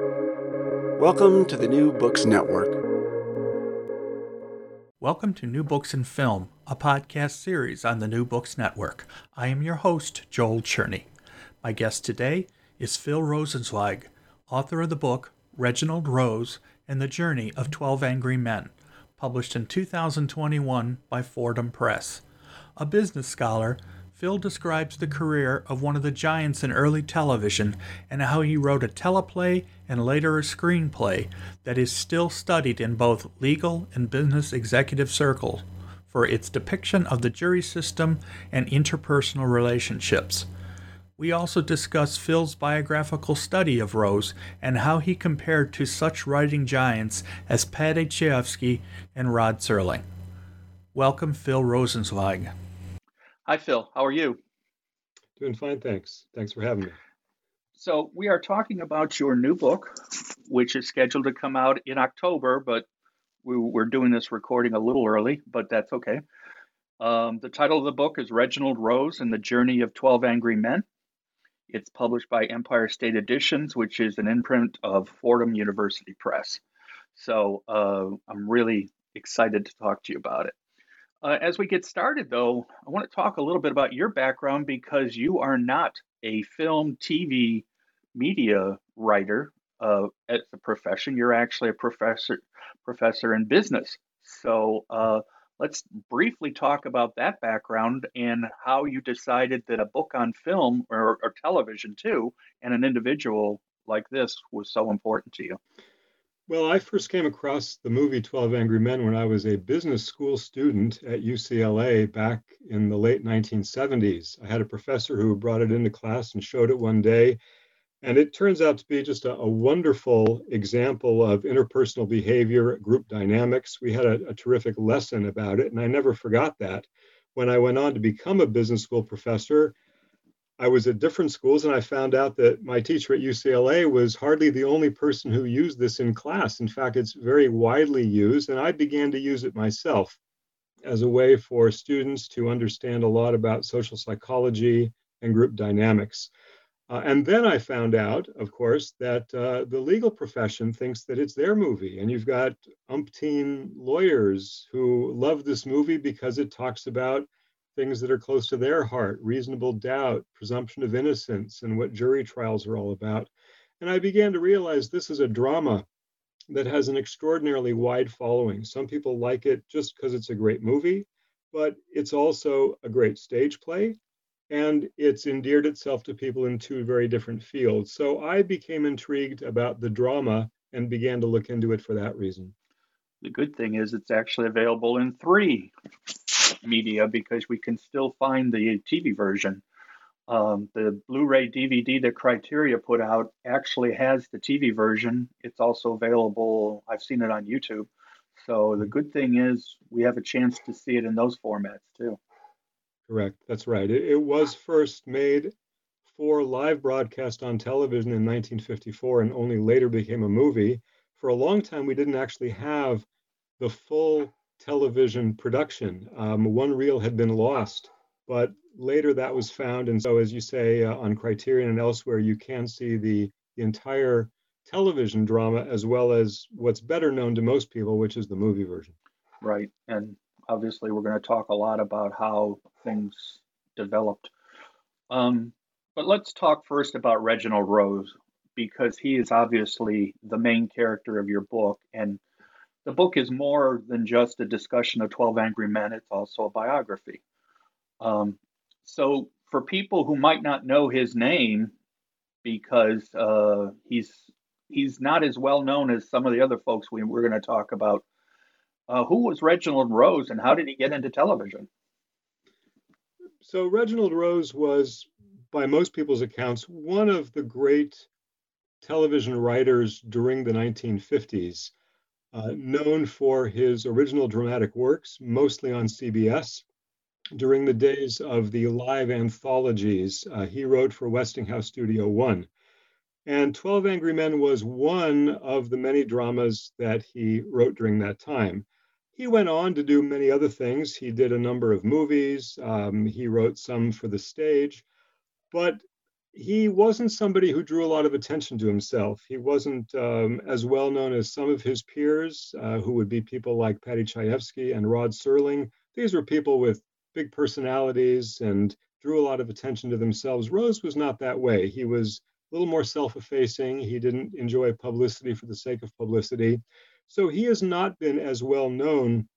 Welcome to the New Books Network. Welcome to New Books in Film, a podcast series on the New Books Network. I am your host, Joel Cherney. My guest today is Phil Rosenzweig, author of the book Reginald Rose and the Journey of 12 Angry Men, published in 2021 by Fordham Press. A business scholar, Phil describes the career of one of the giants in early television and how he wrote a teleplay and later a screenplay that is still studied in both legal and business executive circles for its depiction of the jury system and interpersonal relationships. We also discuss Phil's biographical study of Rose and how he compared to such writing giants as Paddy Chayefsky and Rod Serling. Welcome, Phil Rosenzweig. Hi, Phil. How are you? Doing fine, thanks. Thanks for having me. So, we are talking about your new book, which is scheduled to come out in October, but we, are doing this recording a little early, but that's okay. Um, the title of the book is Reginald Rose and the Journey of 12 Angry Men. It's published by Empire State Editions, which is an imprint of Fordham University Press. So, uh, I'm really excited to talk to you about it. Uh, as we get started, though, I want to talk a little bit about your background because you are not a film, TV, media writer uh, as a profession. You're actually a professor professor in business. So uh, let's briefly talk about that background and how you decided that a book on film or, or television too, and an individual like this was so important to you. Well, I first came across the movie 12 Angry Men when I was a business school student at UCLA back in the late 1970s. I had a professor who brought it into class and showed it one day. And it turns out to be just a, a wonderful example of interpersonal behavior, group dynamics. We had a, a terrific lesson about it, and I never forgot that. When I went on to become a business school professor, I was at different schools and I found out that my teacher at UCLA was hardly the only person who used this in class. In fact, it's very widely used, and I began to use it myself as a way for students to understand a lot about social psychology and group dynamics. Uh, and then I found out, of course, that uh, the legal profession thinks that it's their movie. And you've got umpteen lawyers who love this movie because it talks about things that are close to their heart reasonable doubt, presumption of innocence, and what jury trials are all about. And I began to realize this is a drama that has an extraordinarily wide following. Some people like it just because it's a great movie, but it's also a great stage play. And it's endeared itself to people in two very different fields. So I became intrigued about the drama and began to look into it for that reason. The good thing is it's actually available in three media because we can still find the TV version. Um, the Blu-ray DVD that Criterion put out actually has the TV version. It's also available. I've seen it on YouTube. So the good thing is we have a chance to see it in those formats too. Correct. That's right. It, it was first made for live broadcast on television in 1954 and only later became a movie. For a long time, we didn't actually have the full television production. Um, one reel had been lost, but later that was found. And so, as you say, uh, on Criterion and elsewhere, you can see the, the entire television drama as well as what's better known to most people, which is the movie version. Right. And obviously, we're going to talk a lot about how things developed. Um, but let's talk first about Reginald Rose because he is obviously the main character of your book. And the book is more than just a discussion of 12 Angry Men, it's also a biography. Um, so, for people who might not know his name, because uh, he's he's not as well known as some of the other folks we, we're going to talk about. Uh, who was Reginald Rose, and how did he get into television? So Reginald Rose was, by most people's accounts, one of the great television writers during the 1950s uh, known for his original dramatic works, mostly on CBS. During the days of the live anthologies, uh, he wrote for Westinghouse Studio One. And 12 Angry Men was one of the many dramas that he wrote during that time. He went on to do many other things. He did a number of movies, um, he wrote some for the stage. But he wasn't somebody who drew a lot of attention to himself. He wasn't um, as well known as some of his peers, uh, who would be people like Paddy Chayefsky and Rod Serling. These were people with big personalities and drew a lot of attention to themselves. Rose was not that way. He was a little more self effacing. He didn't enjoy publicity for the sake of publicity. So he has not been as well known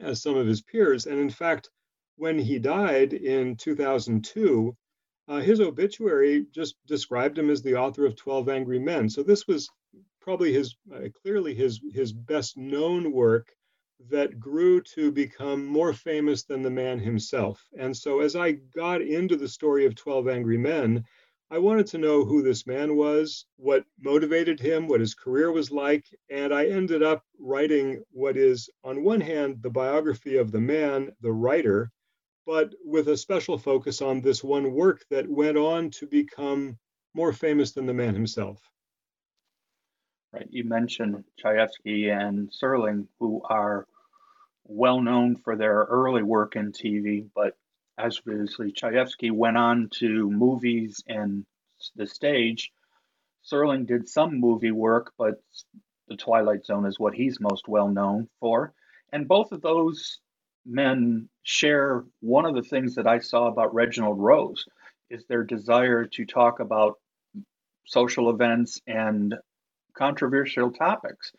as some of his peers. And in fact, when he died in 2002, uh, his obituary just described him as the author of 12 Angry Men. So this was probably his uh, clearly his his best known work that grew to become more famous than the man himself. And so as I got into the story of 12 Angry Men, I wanted to know who this man was, what motivated him, what his career was like, and I ended up writing what is, on one hand, the biography of the man, the writer, but with a special focus on this one work that went on to become more famous than the man himself. Right. You mentioned Chayefsky and Serling, who are well known for their early work in TV, but as obviously Chayefsky went on to movies and the stage. Serling did some movie work, but The Twilight Zone is what he's most well known for. And both of those men share one of the things that I saw about Reginald Rose is their desire to talk about social events and controversial topics.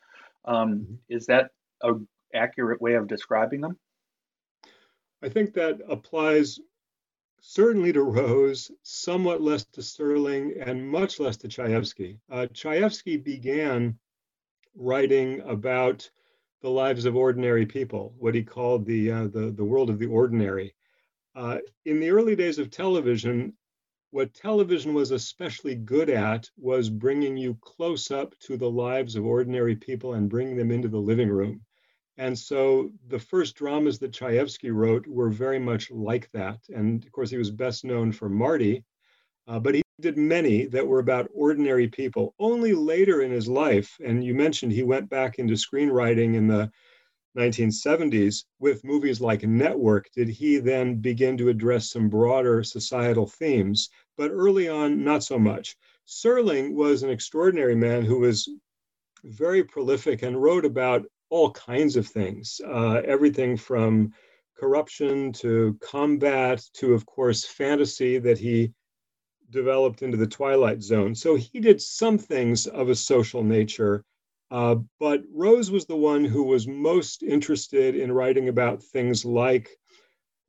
Um, mm-hmm. is that an accurate way of describing them? I think that applies certainly to Rose, somewhat less to Serling, and much less to Chayefsky. Uh, Chayefsky began writing about the lives of ordinary people, what he called the uh, the, the world of the ordinary. Uh, in the early days of television, what television was especially good at was bringing you close up to the lives of ordinary people and bringing them into the living room. And so the first dramas that Chayefsky wrote were very much like that. And of course, he was best known for Marty, uh, but he did many that were about ordinary people. Only later in his life, and you mentioned he went back into screenwriting in the 1970s with movies like Network, did he then begin to address some broader societal themes. But early on, not so much. Serling was an extraordinary man who was very prolific and wrote about all kinds of things, uh, everything from corruption to combat to, of course, fantasy that he developed into the Twilight Zone. So he did some things of a social nature. Uh, but Rose was the one who was most interested in writing about things like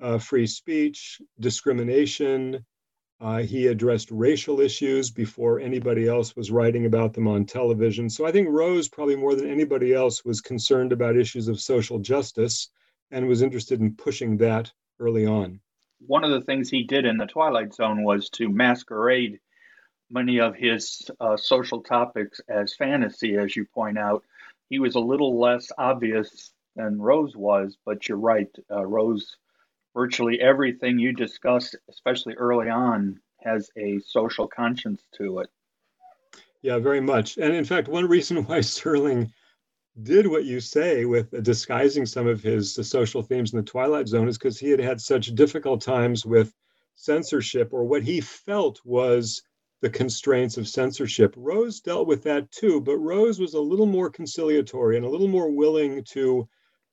uh, free speech, discrimination. Uh, he addressed racial issues before anybody else was writing about them on television. So I think Rose, probably more than anybody else, was concerned about issues of social justice and was interested in pushing that early on one of the things he did in the Twilight Zone was to masquerade many of his uh, social topics as fantasy, as you point out. He was a little less obvious than Rose was, but you're right. Uh, Rose, virtually everything you discuss, especially early on, has a social conscience to it. Yeah, very much. And in fact, one reason why Serling did what you say with disguising some of his social themes in the Twilight Zone is because he had had such difficult times with censorship or what he felt was the constraints of censorship. Rose dealt with that too, but Rose was a little more conciliatory and a little more willing to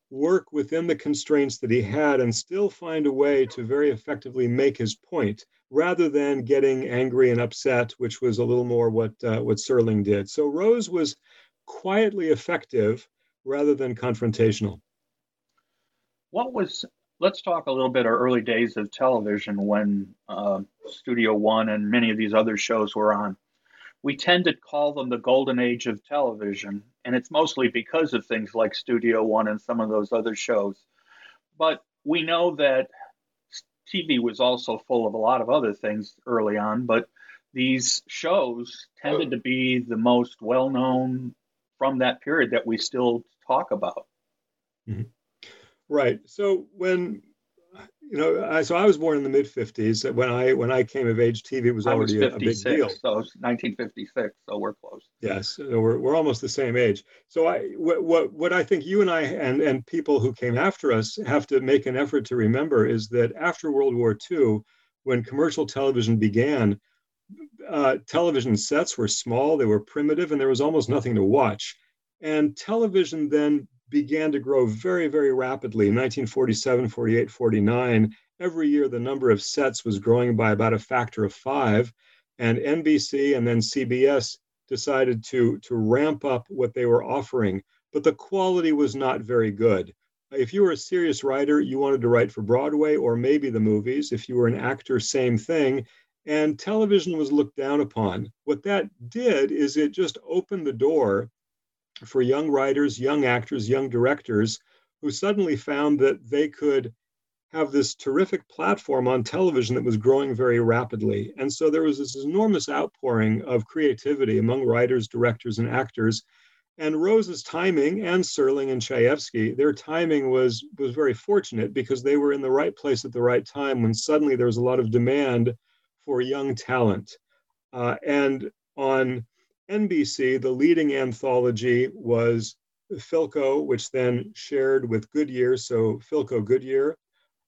work within the constraints that he had and still find a way to very effectively make his point rather than getting angry and upset, which was a little more what uh, what Serling did. So Rose was quietly effective rather than confrontational. What was, let's talk a little bit our early days of television when uh, Studio One and many of these other shows were on. We tend to call them the golden age of television, and it's mostly because of things like Studio One and some of those other shows. But we know that TV was also full of a lot of other things early on, but these shows tended to be the most well known from that period that we still talk about. Mm-hmm. Right. So when you know, I, so I was born in the mid '50s. When I when I came of age, TV was already was a, a, big deal. So 1956. So we're close. Yes, so we're we're almost the same age. So I what what what I think you and I and and people who came after us have to make an effort to remember is that after World War II, when commercial television began, uh, television sets were small, they were primitive, and there was almost nothing to watch. And television then began to grow very, very rapidly. In 1947, 48, 49, every year the number of sets was growing by about a factor of five. And NBC and then CBS decided to, to ramp up what they were offering, but the quality was not very good. If you were a serious writer, you wanted to write for Broadway or maybe the movies. If you were an actor, same thing. And television was looked down upon. What that did is it just opened the door for young writers, young actors, young directors who suddenly found that they could have this terrific platform on television that was growing very rapidly. And so there was this enormous outpouring of creativity among writers, directors, and actors. And Rose's timing and Serling and Chayefsky, their timing was, was very fortunate because they were in the right place at the right time when suddenly there was a lot of demand for young talent. Uh, and on NBC, the leading anthology was Philco, which then shared with Goodyear. So Philco Goodyear.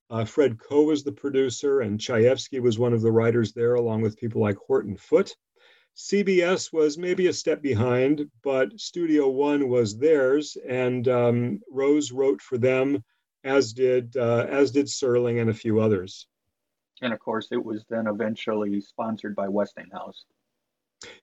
Uh, Fred Coe was the producer, and Chayefsky was one of the writers there, along with people like Horton Foote. CBS was maybe a step behind, but Studio One was theirs, and um, Rose wrote for them, as did uh, as did Serling and a few others. And of course, it was then eventually sponsored by Westinghouse.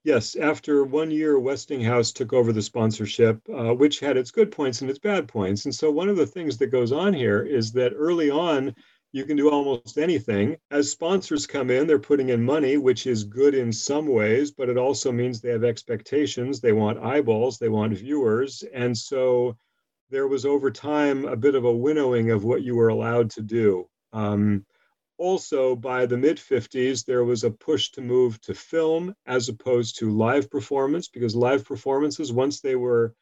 Yes, after one year, Westinghouse took over the sponsorship, uh, which had its good points and its bad points. And so, one of the things that goes on here is that early on, you can do almost anything. As sponsors come in, they're putting in money, which is good in some ways, but it also means they have expectations. They want eyeballs, they want viewers. And so, there was over time a bit of a winnowing of what you were allowed to do. Um, also by the mid 50s there was a push to move to film as opposed to live performance because live performances once they were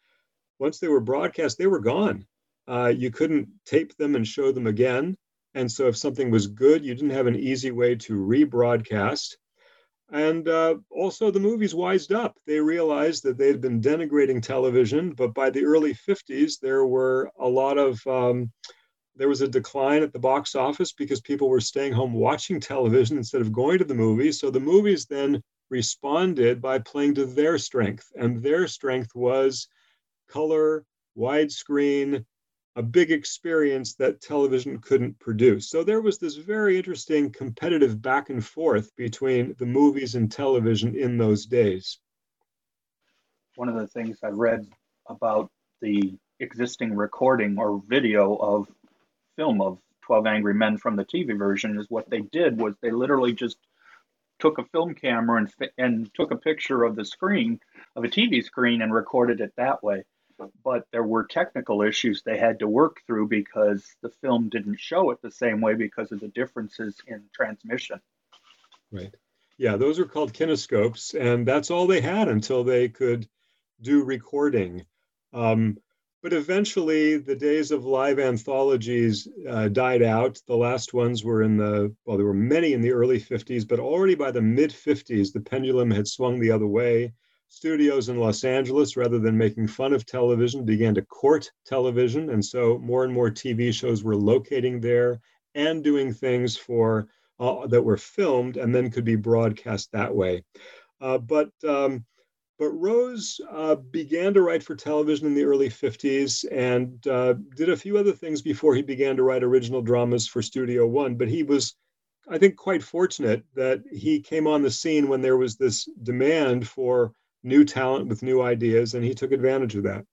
once they were broadcast they were gone. Uh, you couldn't tape them and show them again. And so if something was good you didn't have an easy way to rebroadcast. And uh, also the movies wised up. They realized that they had been denigrating television but by the early 50s there were a lot of um, there was a decline at the box office because people were staying home watching television instead of going to the movies. So the movies then responded by playing to their strength, and their strength was color, widescreen, a big experience that television couldn't produce. So there was this very interesting competitive back and forth between the movies and television in those days. One of the things I read about the existing recording or video of film of 12 Angry Men from the TV version is what they did was they literally just took a film camera and and took a picture of the screen of a TV screen and recorded it that way. But there were technical issues they had to work through because the film didn't show it the same way because of the differences in transmission. Right. Yeah, those are called kinescopes, and that's all they had until they could do recording. Um, but eventually, the days of live anthologies uh, died out. The last ones were in the, well, there were many in the early 50s, but already by the mid 50s, the pendulum had swung the other way. Studios in Los Angeles, rather than making fun of television, began to court television. And so more and more TV shows were locating there and doing things for uh, that were filmed and then could be broadcast that way. Uh, but um, but Rose uh, began to write for television in the early 50s and uh, did a few other things before he began to write original dramas for Studio One. But he was, I think, quite fortunate that he came on the scene when there was this demand for new talent with new ideas, and he took advantage of that.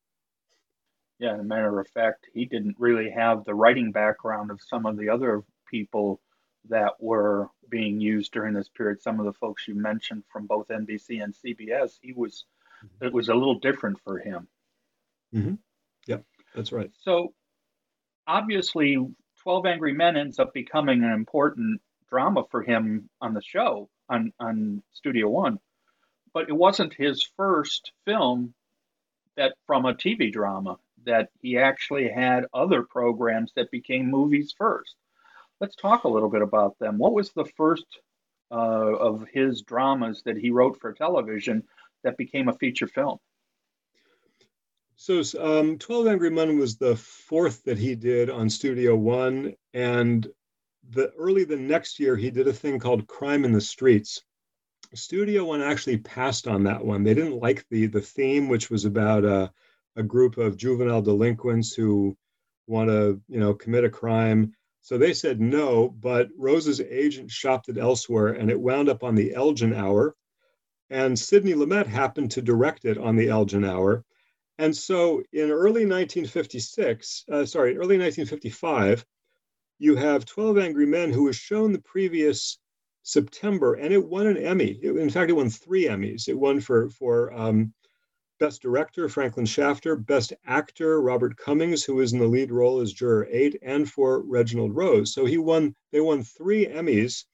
Yeah, as a matter of fact, he didn't really have the writing background of some of the other people that were being used during this period. Some of the folks you mentioned from both NBC and CBS, he was mm-hmm. it was a little different for him. Mm-hmm. Yep, that's right. So obviously, Twelve Angry Men ends up becoming an important drama for him on the show on on Studio One, but it wasn't his first film that from a TV drama that he actually had other programs that became movies first. Let's talk a little bit about them. What was the first uh, of his dramas that he wrote for television that became a feature film? So, um, 12 Angry Men was the fourth that he did on Studio One. And the early the next year, he did a thing called Crime in the Streets. Studio One actually passed on that one. They didn't like the the theme, which was about a, a group of juvenile delinquents who want to, you know, commit a crime. So they said no, but Rose's agent shopped it elsewhere, and it wound up on the Elgin Hour. And Sidney Lumet happened to direct it on the Elgin Hour. And so in early 1956, uh, sorry, early 1955, you have 12 Angry Men, who was shown the previous September, and it won an Emmy. It, in fact, it won three Emmys. It won for for um, Best Director, Franklin Schaffner, Best Actor, Robert Cummings, who was in the lead role as Juror Eight, and for Reginald Rose. So he won. They won three Emmys,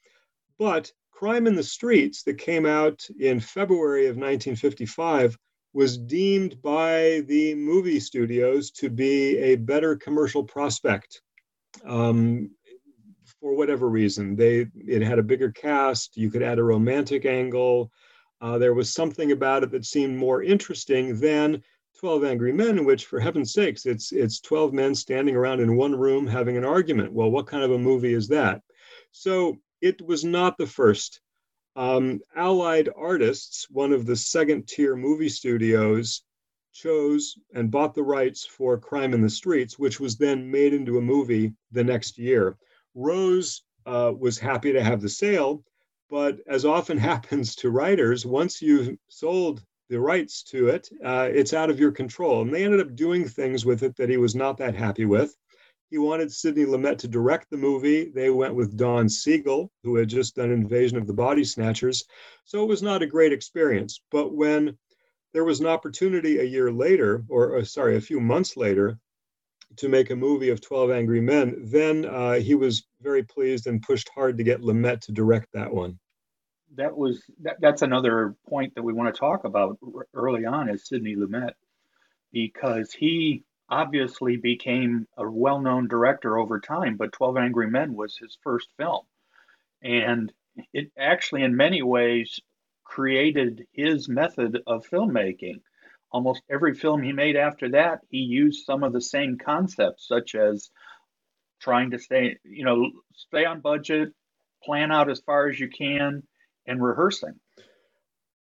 but Crime in the Streets, that came out in February of 1955, was deemed by the movie studios to be a better commercial prospect um, for whatever reason. They it had a bigger cast. You could add a romantic angle. Uh, there was something about it that seemed more interesting than 12 Angry Men, which, for heaven's sakes, it's it's 12 men standing around in one room having an argument. Well, what kind of a movie is that? So it was not the first. Um, Allied Artists, one of the second tier movie studios, chose and bought the rights for Crime in the Streets, which was then made into a movie the next year. Rose uh, was happy to have the sale, but as often happens to writers, once you've sold the rights to it, uh, it's out of your control. And they ended up doing things with it that he was not that happy with. He wanted Sidney Lumet to direct the movie. They went with Don Siegel, who had just done Invasion of the Body Snatchers. So it was not a great experience. But when there was an opportunity a year later, or, or sorry, a few months later, to make a movie of 12 Angry Men, then uh, he was very pleased and pushed hard to get Lumet to direct that one. That was that, that's another point that we want to talk about early on is Sidney Lumet, because he obviously became a well-known director over time, but 12 Angry Men was his first film, and it actually, in many ways, created his method of filmmaking. Almost every film he made after that, he used some of the same concepts, such as trying to stay, you know, stay on budget, plan out as far as you can, and rehearsing.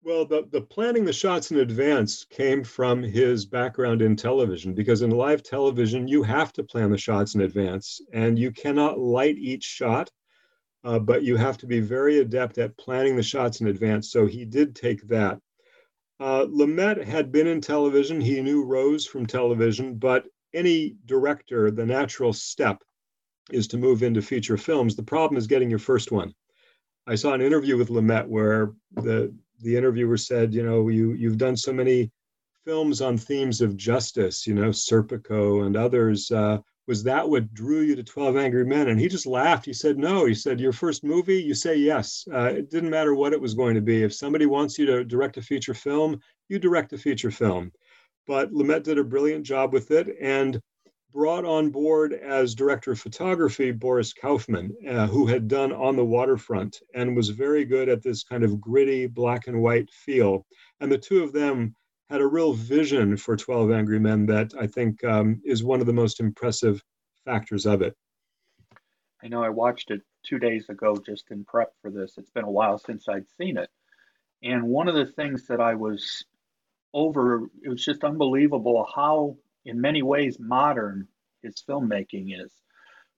Well, the, the planning the shots in advance came from his background in television because in live television, you have to plan the shots in advance and you cannot light each shot uh, but you have to be very adept at planning the shots in advance. So he did take that. Uh, Lumet had been in television. He knew Rose from television, but any director, the natural step is to move into feature films. The problem is getting your first one. I saw an interview with Lumet where the the interviewer said, you know, you you've done so many films on themes of justice, you know, Serpico and others. Uh, was that what drew you to 12 Angry Men? And he just laughed. He said, No. He said, Your first movie, you say yes. Uh, it didn't matter what it was going to be. If somebody wants you to direct a feature film, you direct a feature film. But Lumet did a brilliant job with it and brought on board as director of photography Boris Kaufman, uh, who had done On the Waterfront and was very good at this kind of gritty black and white feel. And the two of them had a real vision for 12 Angry Men that I think um, is one of the most impressive factors of it. I know I watched it two days ago just in prep for this. It's been a while since I'd seen it. And one of the things that I was over, it was just unbelievable how, in many ways, modern his filmmaking is.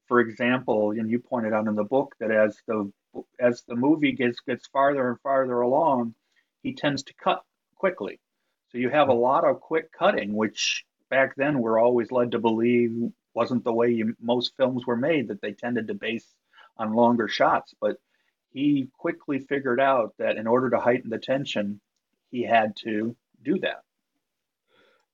For example, and you pointed out in the book that as the as the movie gets gets farther and farther along, he tends to cut quickly. So you have a lot of quick cutting, which back then we're always led to believe wasn't the way you, most films were made, that they tended to base on longer shots. But he quickly figured out that in order to heighten the tension, he had to do that.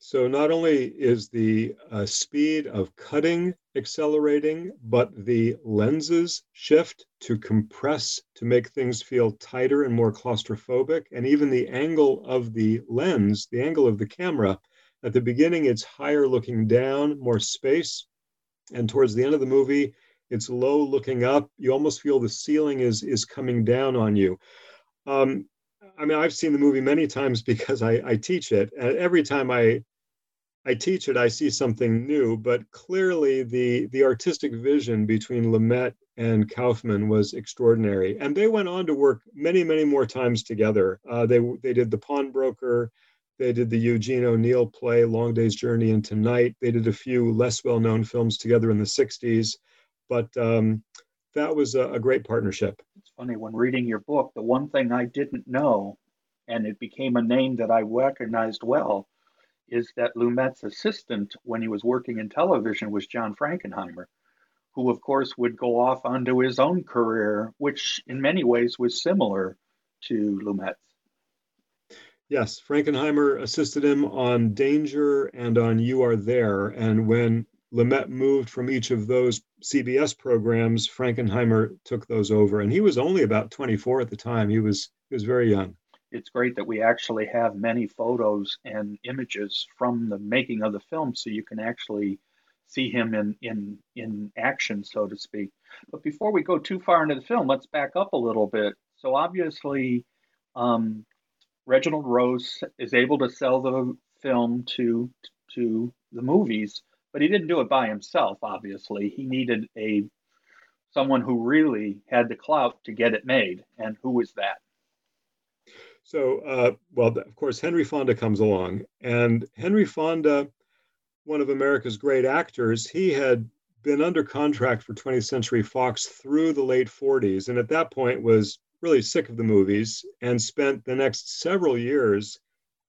So not only is the uh, speed of cutting accelerating, but the lenses shift to compress to make things feel tighter and more claustrophobic. And even the angle of the lens, the angle of the camera, at the beginning, it's higher looking down, more space. And towards the end of the movie, it's low looking up. You almost feel the ceiling is, is coming down on you. Um, I mean, I've seen the movie many times because I, I teach it. And every time I I teach it, I see something new, but clearly the the artistic vision between Lumet and Kaufman was extraordinary, and they went on to work many, many more times together. Uh, they they did the Pawnbroker, they did the Eugene O'Neill play Long Day's Journey into Night. They did a few less well known films together in the '60s, but um, that was a, a great partnership. It's funny when reading your book, the one thing I didn't know, and it became a name that I recognized well is that Lumet's assistant when he was working in television was John Frankenheimer, who, of course, would go off onto his own career, which in many ways was similar to Lumet's. Yes, Frankenheimer assisted him on Danger and on You Are There. And when Lumet moved from each of those CBS programs, Frankenheimer took those over. And he was only about 24 at the time. He was he was very young it's great that we actually have many photos and images from the making of the film so you can actually see him in in in action so to speak. But before we go too far into the film let's back up a little bit. So obviously um, reginald rose is able to sell the film to to the movies but he didn't do it by himself obviously. He needed a someone who really had the clout to get it made. And who was that so, uh, well, of course, Henry Fonda comes along, and Henry Fonda, one of America's great actors, he had been under contract for 20th Century Fox through the late 40s, and at that point was really sick of the movies and spent the next several years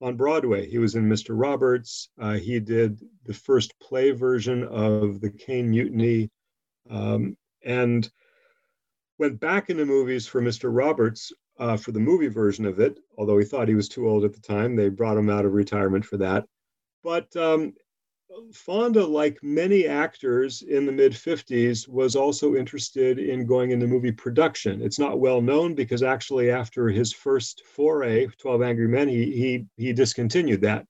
on Broadway. He was in Mr. Roberts. Uh, he did the first play version of the Caine Mutiny, um, and went back into movies for Mr. Roberts uh, for the movie version of it, although he thought he was too old at the time. They brought him out of retirement for that. But um, Fonda, like many actors in the mid 50s, was also interested in going into movie production. It's not well known because actually, after his first foray, 12 Angry Men, he, he, he discontinued that.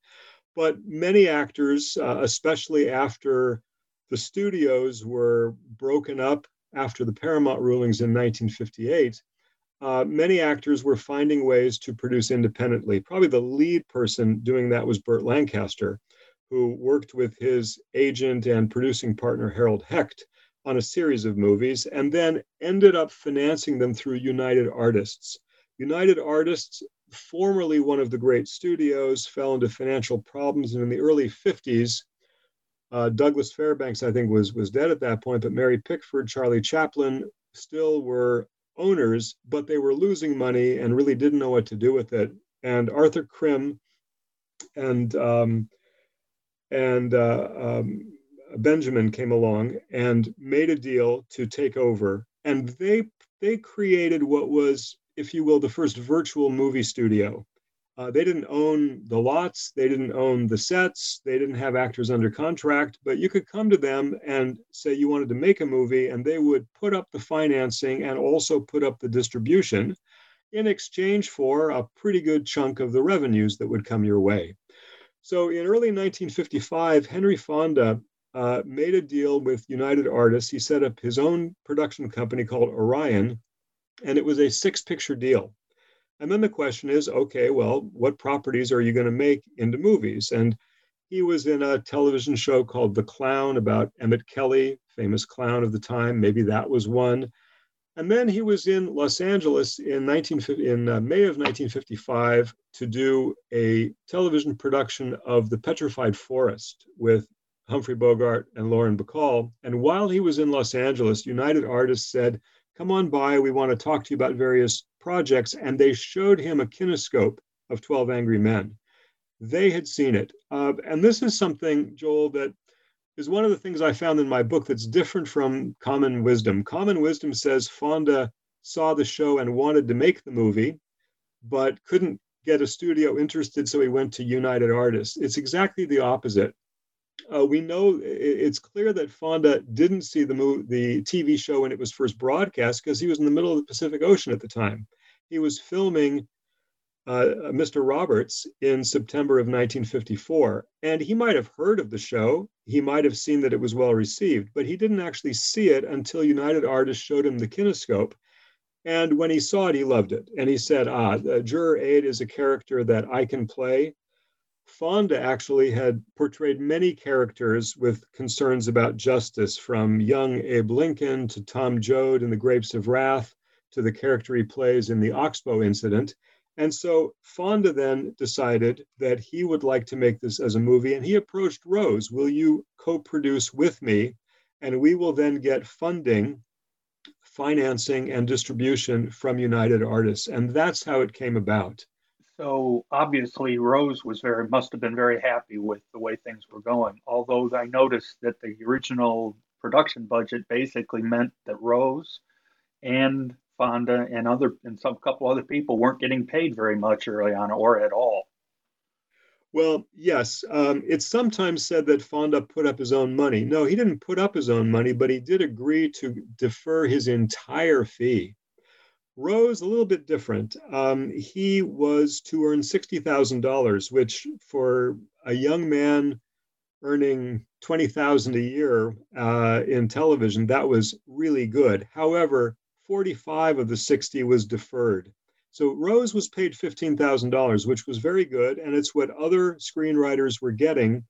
But many actors, uh, especially after the studios were broken up after the Paramount rulings in 1958, uh, many actors were finding ways to produce independently. Probably the lead person doing that was Burt Lancaster, who worked with his agent and producing partner Harold Hecht on a series of movies and then ended up financing them through United Artists. United Artists, formerly one of the great studios, fell into financial problems. And in the early 50s, uh, Douglas Fairbanks, I think, was, was dead at that point, but Mary Pickford, Charlie Chaplin still were owners, but they were losing money and really didn't know what to do with it. And Arthur Krim and um, and uh, um, Benjamin came along and made a deal to take over, and they they created what was, if you will, the first virtual movie studio. Uh, they didn't own the lots, they didn't own the sets, they didn't have actors under contract, but you could come to them and say you wanted to make a movie, and they would put up the financing and also put up the distribution in exchange for a pretty good chunk of the revenues that would come your way. So in early 1955, Henry Fonda uh, made a deal with United Artists. He set up his own production company called Orion, and it was a six picture deal. And then the question is okay, well, what properties are you going to make into movies? And he was in a television show called The Clown about Emmett Kelly, famous clown of the time. Maybe that was one. And then he was in Los Angeles in, 19, in uh, May of 1955 to do a television production of The Petrified Forest with Humphrey Bogart and Lauren Bacall. And while he was in Los Angeles, United Artists said, Come on by. We want to talk to you about various projects, and they showed him a kinescope of 12 Angry Men. They had seen it. Uh, and this is something, Joel, that is one of the things I found in my book that's different from common wisdom. Common wisdom says Fonda saw the show and wanted to make the movie, but couldn't get a studio interested, so he went to United Artists. It's exactly the opposite. Uh, we know it's clear that Fonda didn't see the movie, the TV show when it was first broadcast because he was in the middle of the Pacific Ocean at the time. He was filming uh, Mr. Roberts in September of 1954, and he might have heard of the show. He might have seen that it was well received, but he didn't actually see it until United Artists showed him the kinescope. And when he saw it, he loved it. And he said, Ah, Juror 8 is a character that I can play Fonda actually had portrayed many characters with concerns about justice, from young Abe Lincoln to Tom Joad in The Grapes of Wrath to the character he plays in the Oxbow incident. And so Fonda then decided that he would like to make this as a movie, and he approached Rose, Will you co produce with me? And we will then get funding, financing, and distribution from United Artists. And that's how it came about. So obviously, Rose was very must have been very happy with the way things were going. Although I noticed that the original production budget basically meant that Rose and Fonda and other and some couple other people weren't getting paid very much early on or at all. Well, yes. Um, it's sometimes said that Fonda put up his own money. No, he didn't put up his own money, but he did agree to defer his entire fee. Rose, a little bit different. Um, he was to earn $60,000, which for a young man earning 20,000 a year uh, in television, that was really good. However, 45 of the 60 was deferred. So Rose was paid $15,000, which was very good. And it's what other screenwriters were getting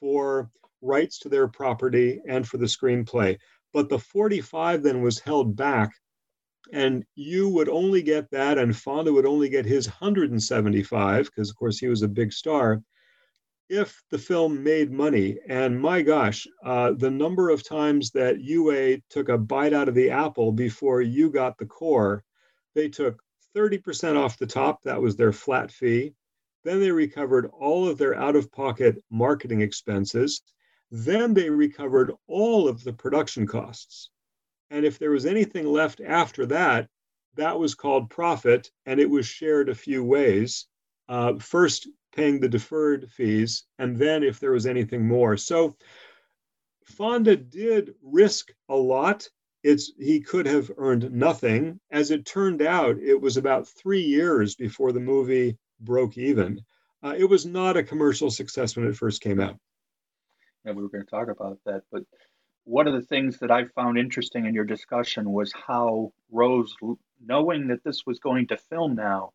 for rights to their property and for the screenplay. But the 45 then was held back. And you would only get that, and Fonda would only get his 175, because of course he was a big star, if the film made money. And my gosh, uh, the number of times that UA took a bite out of the apple before you got the core, they took 30% off the top. That was their flat fee. Then they recovered all of their out of pocket marketing expenses. Then they recovered all of the production costs. And if there was anything left after that, that was called profit and it was shared a few ways. Uh, first, paying the deferred fees, and then if there was anything more. So Fonda did risk a lot. It's he could have earned nothing. As it turned out, it was about three years before the movie broke even. Uh, it was not a commercial success when it first came out. And we were going to talk about that, but one of the things that I found interesting in your discussion was how Rose, knowing that this was going to film now,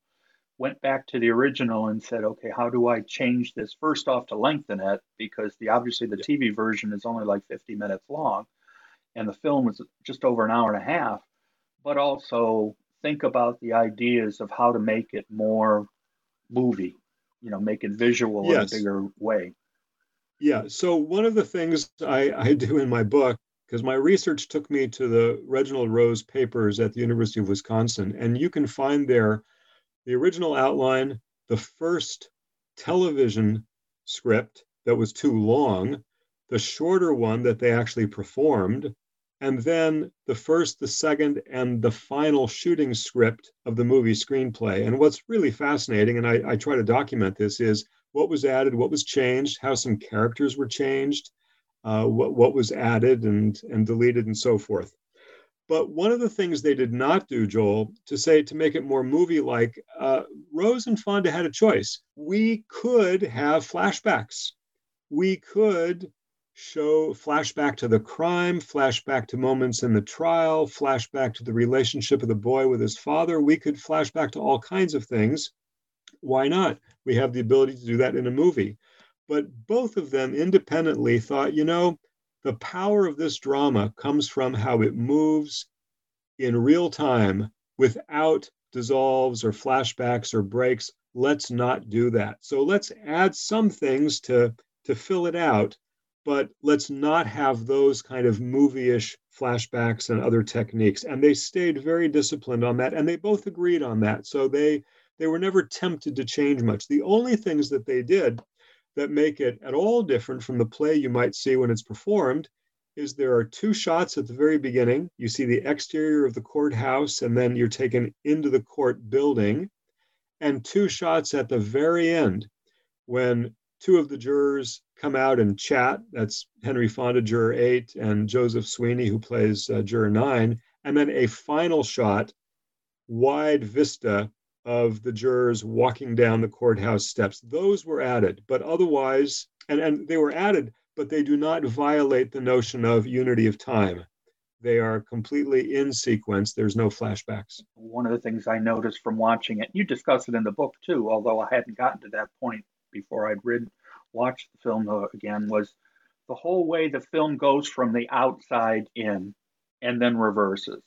went back to the original and said, okay, how do I change this first off to lengthen it? Because the obviously the TV version is only like 50 minutes long and the film is just over an hour and a half, but also think about the ideas of how to make it more movie, you know, make it visual yes. in a bigger way. Yeah. So one of the things I, I do in my book, because my research took me to the Reginald Rose papers at the University of Wisconsin, and you can find there the original outline, the first television script that was too long, the shorter one that they actually performed, and then the first, the second, and the final shooting script of the movie screenplay. And what's really fascinating, and I, I try to document this, is what was added, what was changed, how some characters were changed, uh, what, what was added and, and deleted, and so forth. But one of the things they did not do, Joel, to say to make it more movie like, uh, Rose and Fonda had a choice. We could have flashbacks. We could show flashback to the crime, flashback to moments in the trial, flashback to the relationship of the boy with his father. We could flashback to all kinds of things. Why not? We have the ability to do that in a movie. But both of them independently thought, you know, the power of this drama comes from how it moves in real time without dissolves or flashbacks or breaks. Let's not do that. So let's add some things to, to fill it out, but let's not have those kind of movie-ish flashbacks and other techniques. And they stayed very disciplined on that, and they both agreed on that. So they they were never tempted to change much. The only things that they did that make it at all different from the play you might see when it's performed is there are two shots at the very beginning. You see the exterior of the courthouse, and then you're taken into the court building, and two shots at the very end when two of the jurors come out and chat. That's Henry Fonda, juror eight, and Joseph Sweeney, who plays uh, juror nine. And then a final shot, wide vista of the jurors walking down the courthouse steps. Those were added, but otherwise, and, and they were added, but they do not violate the notion of unity of time. They are completely in sequence. There's no flashbacks. One of the things I noticed from watching it, you discuss it in the book too, although I hadn't gotten to that point before I'd read watched the film uh, again was the whole way the film goes from the outside in and then reverses.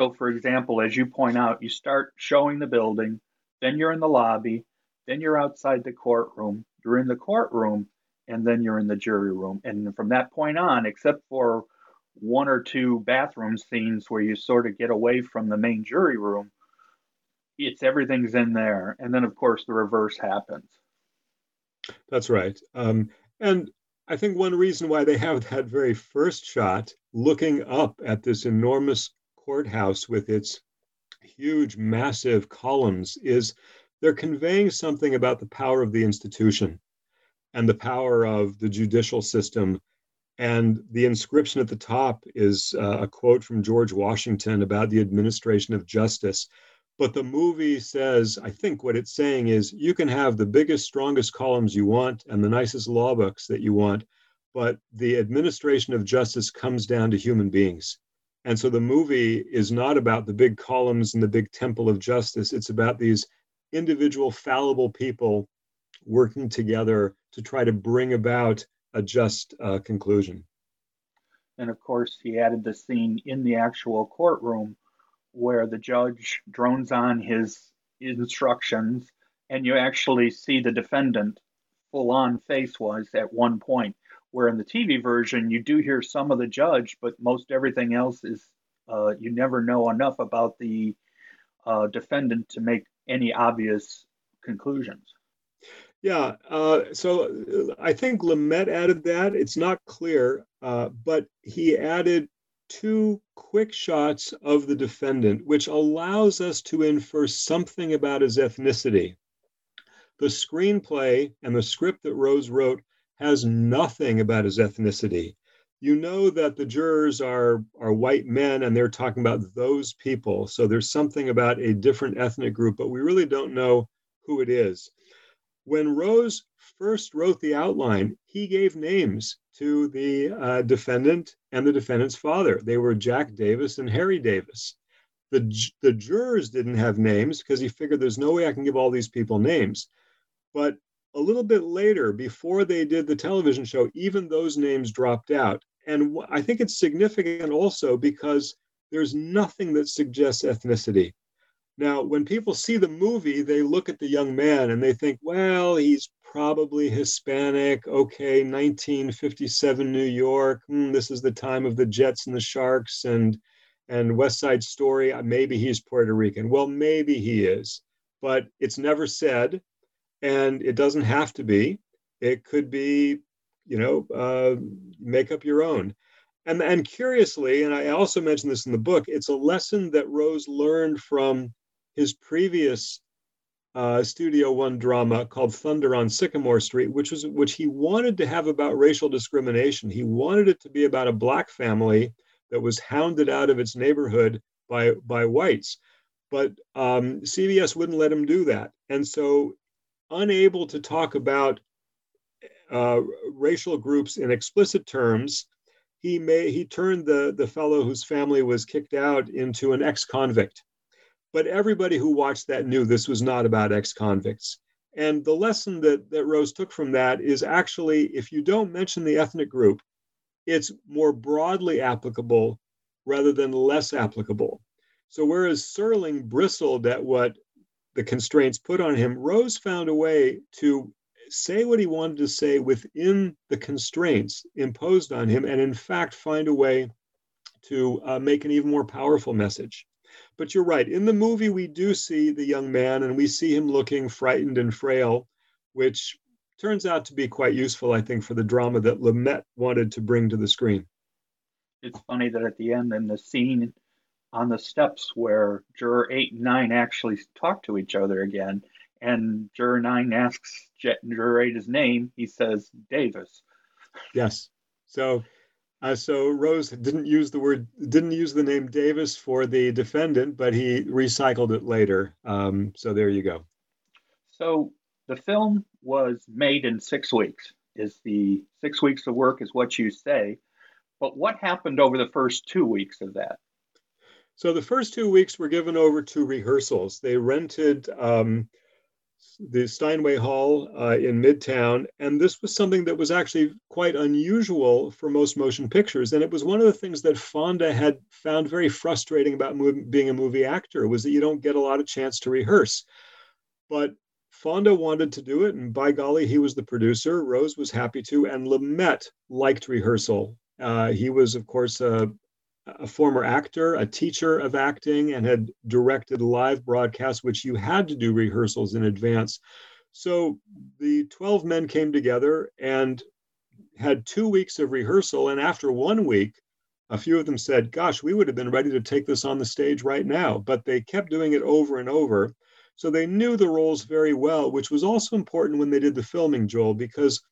So, for example, as you point out, you start showing the building, then you're in the lobby, then you're outside the courtroom, you're in the courtroom, and then you're in the jury room. And from that point on, except for one or two bathroom scenes where you sort of get away from the main jury room, it's everything's in there. And then, of course, the reverse happens. That's right. Um, and I think one reason why they have that very first shot looking up at this enormous courthouse with its huge, massive columns is they're conveying something about the power of the institution and the power of the judicial system. And the inscription at the top is uh, a quote from George Washington about the administration of justice. But the movie says, I think what it's saying is you can have the biggest, strongest columns you want and the nicest law books that you want, but the administration of justice comes down to human beings. And so the movie is not about the big columns and the big temple of justice. It's about these individual, fallible people working together to try to bring about a just uh, conclusion. And of course, he added the scene in the actual courtroom where the judge drones on his instructions and you actually see the defendant full on face wise at one point where in the tv version you do hear some of the judge but most everything else is uh, you never know enough about the uh, defendant to make any obvious conclusions yeah uh, so i think lumet added that it's not clear uh, but he added two quick shots of the defendant, which allows us to infer something about his ethnicity. The screenplay and the script that Rose wrote has nothing about his ethnicity. You know that the jurors are, are white men and they're talking about those people. So there's something about a different ethnic group, but we really don't know who it is. When Rose first wrote the outline, he gave names to the uh, defendant and the defendant's father. They were Jack Davis and Harry Davis. The, the jurors didn't have names because he figured there's no way I can give all these people names. But a little bit later, before they did the television show, even those names dropped out. And I think it's significant also because there's nothing that suggests ethnicity. Now, when people see the movie, they look at the young man and they think, well, he's probably Hispanic. Okay, 1957 New York. Mm, this is the time of the Jets and the Sharks and and West Side Story. Maybe he's Puerto Rican. Well, maybe he is, but it's never said, and it doesn't have to be. It could be, you know, uh, make up your own. And and curiously, and I also mentioned this in the book, it's a lesson that Rose learned from his previous uh, Studio One drama called Thunder on Sycamore Street, which was which he wanted to have about racial discrimination. He wanted it to be about a black family that was hounded out of its neighborhood by by whites, but um, CBS wouldn't let him do that, and so unable to talk about uh, racial groups in explicit terms, he may he turned the the fellow whose family was kicked out into an ex-convict but everybody who watched that knew this was not about ex convicts. And the lesson that, that Rose took from that is actually if you don't mention the ethnic group, it's more broadly applicable rather than less applicable. So whereas Serling bristled at what the constraints put on him, Rose found a way to say what he wanted to say within the constraints imposed on him, and in fact find a way to uh, make an even more powerful message. But you're right. In the movie, we do see the young man and we see him looking frightened and frail, which turns out to be quite useful, I think, for the drama that Lumet wanted to bring to the screen. It's funny that at the end, in the scene on the steps where juror eight and nine actually talk to each other again, and juror nine asks juror eight his name, he says Davis. Yes. So uh, so Rose didn't use the word, didn't use the name Davis for the defendant, but he recycled it later. Um, so there you go. So the film was made in six weeks. Is the six weeks of work is what you say, but what happened over the first two weeks of that? So the first two weeks were given over to rehearsals. They rented um, the Steinway Hall uh, in Midtown. And this was something that was actually quite unusual for most motion pictures. And it was one of the things that Fonda had found very frustrating about being a movie actor was that you don't get a lot of chance to rehearse. But Fonda wanted to do it, and by golly, he was the producer. Rose was happy to, and Lumet liked rehearsal. Uh, he was, of course, a, a former actor, a teacher of acting, and had directed live broadcasts, which you had to do rehearsals in advance. So the 12 men came together and had two weeks of rehearsal. And after one week, a few of them said, Gosh, we would have been ready to take this on the stage right now. But they kept doing it over and over. So they knew the roles very well, which was also important when they did the filming, Joel, because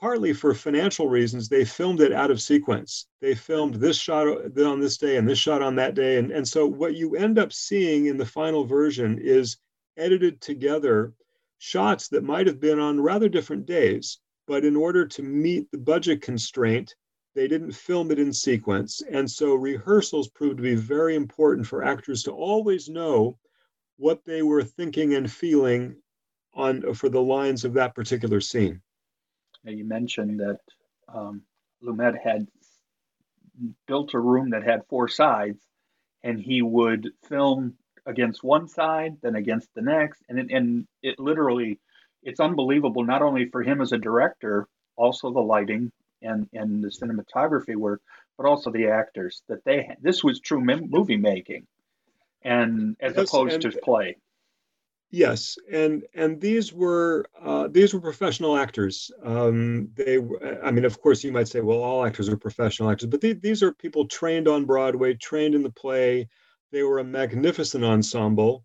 partly for financial reasons, they filmed it out of sequence. They filmed this shot uh, on this day and this shot on that day. And, and so what you end up seeing in the final version is edited together shots that might have been on rather different days. But in order to meet the budget constraint, they didn't film it in sequence. And so rehearsals proved to be very important for actors to always know what they were thinking and feeling on for the lines of that particular scene. You mentioned that um, Lumet had built a room that had four sides, and he would film against one side, then against the next, and it, and it literally, it's unbelievable. Not only for him as a director, also the lighting and and the cinematography work, but also the actors that they. This was true movie making, and as yes, opposed and, to play. Yes, and and these were uh, these were professional actors. Um, they, I mean, of course, you might say, well, all actors are professional actors, but these are people trained on Broadway, trained in the play. They were a magnificent ensemble.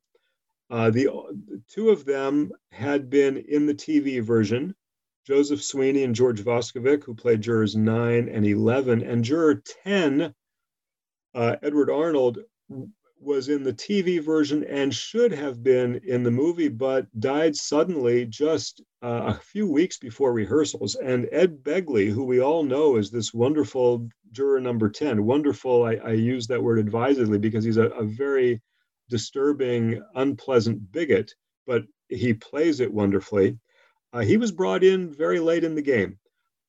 Uh, the, the two of them had been in the TV version. Joseph Sweeney and George Voskovec, who played jurors nine and eleven, and juror ten, uh, Edward Arnold, was in the TV version and should have been in the movie, but died suddenly just uh, a few weeks before rehearsals. And Ed Begley, who we all know is this wonderful juror number 10, wonderful, I, I use that word advisedly because he's a, a very disturbing, unpleasant bigot, but he plays it wonderfully. Uh, he was brought in very late in the game.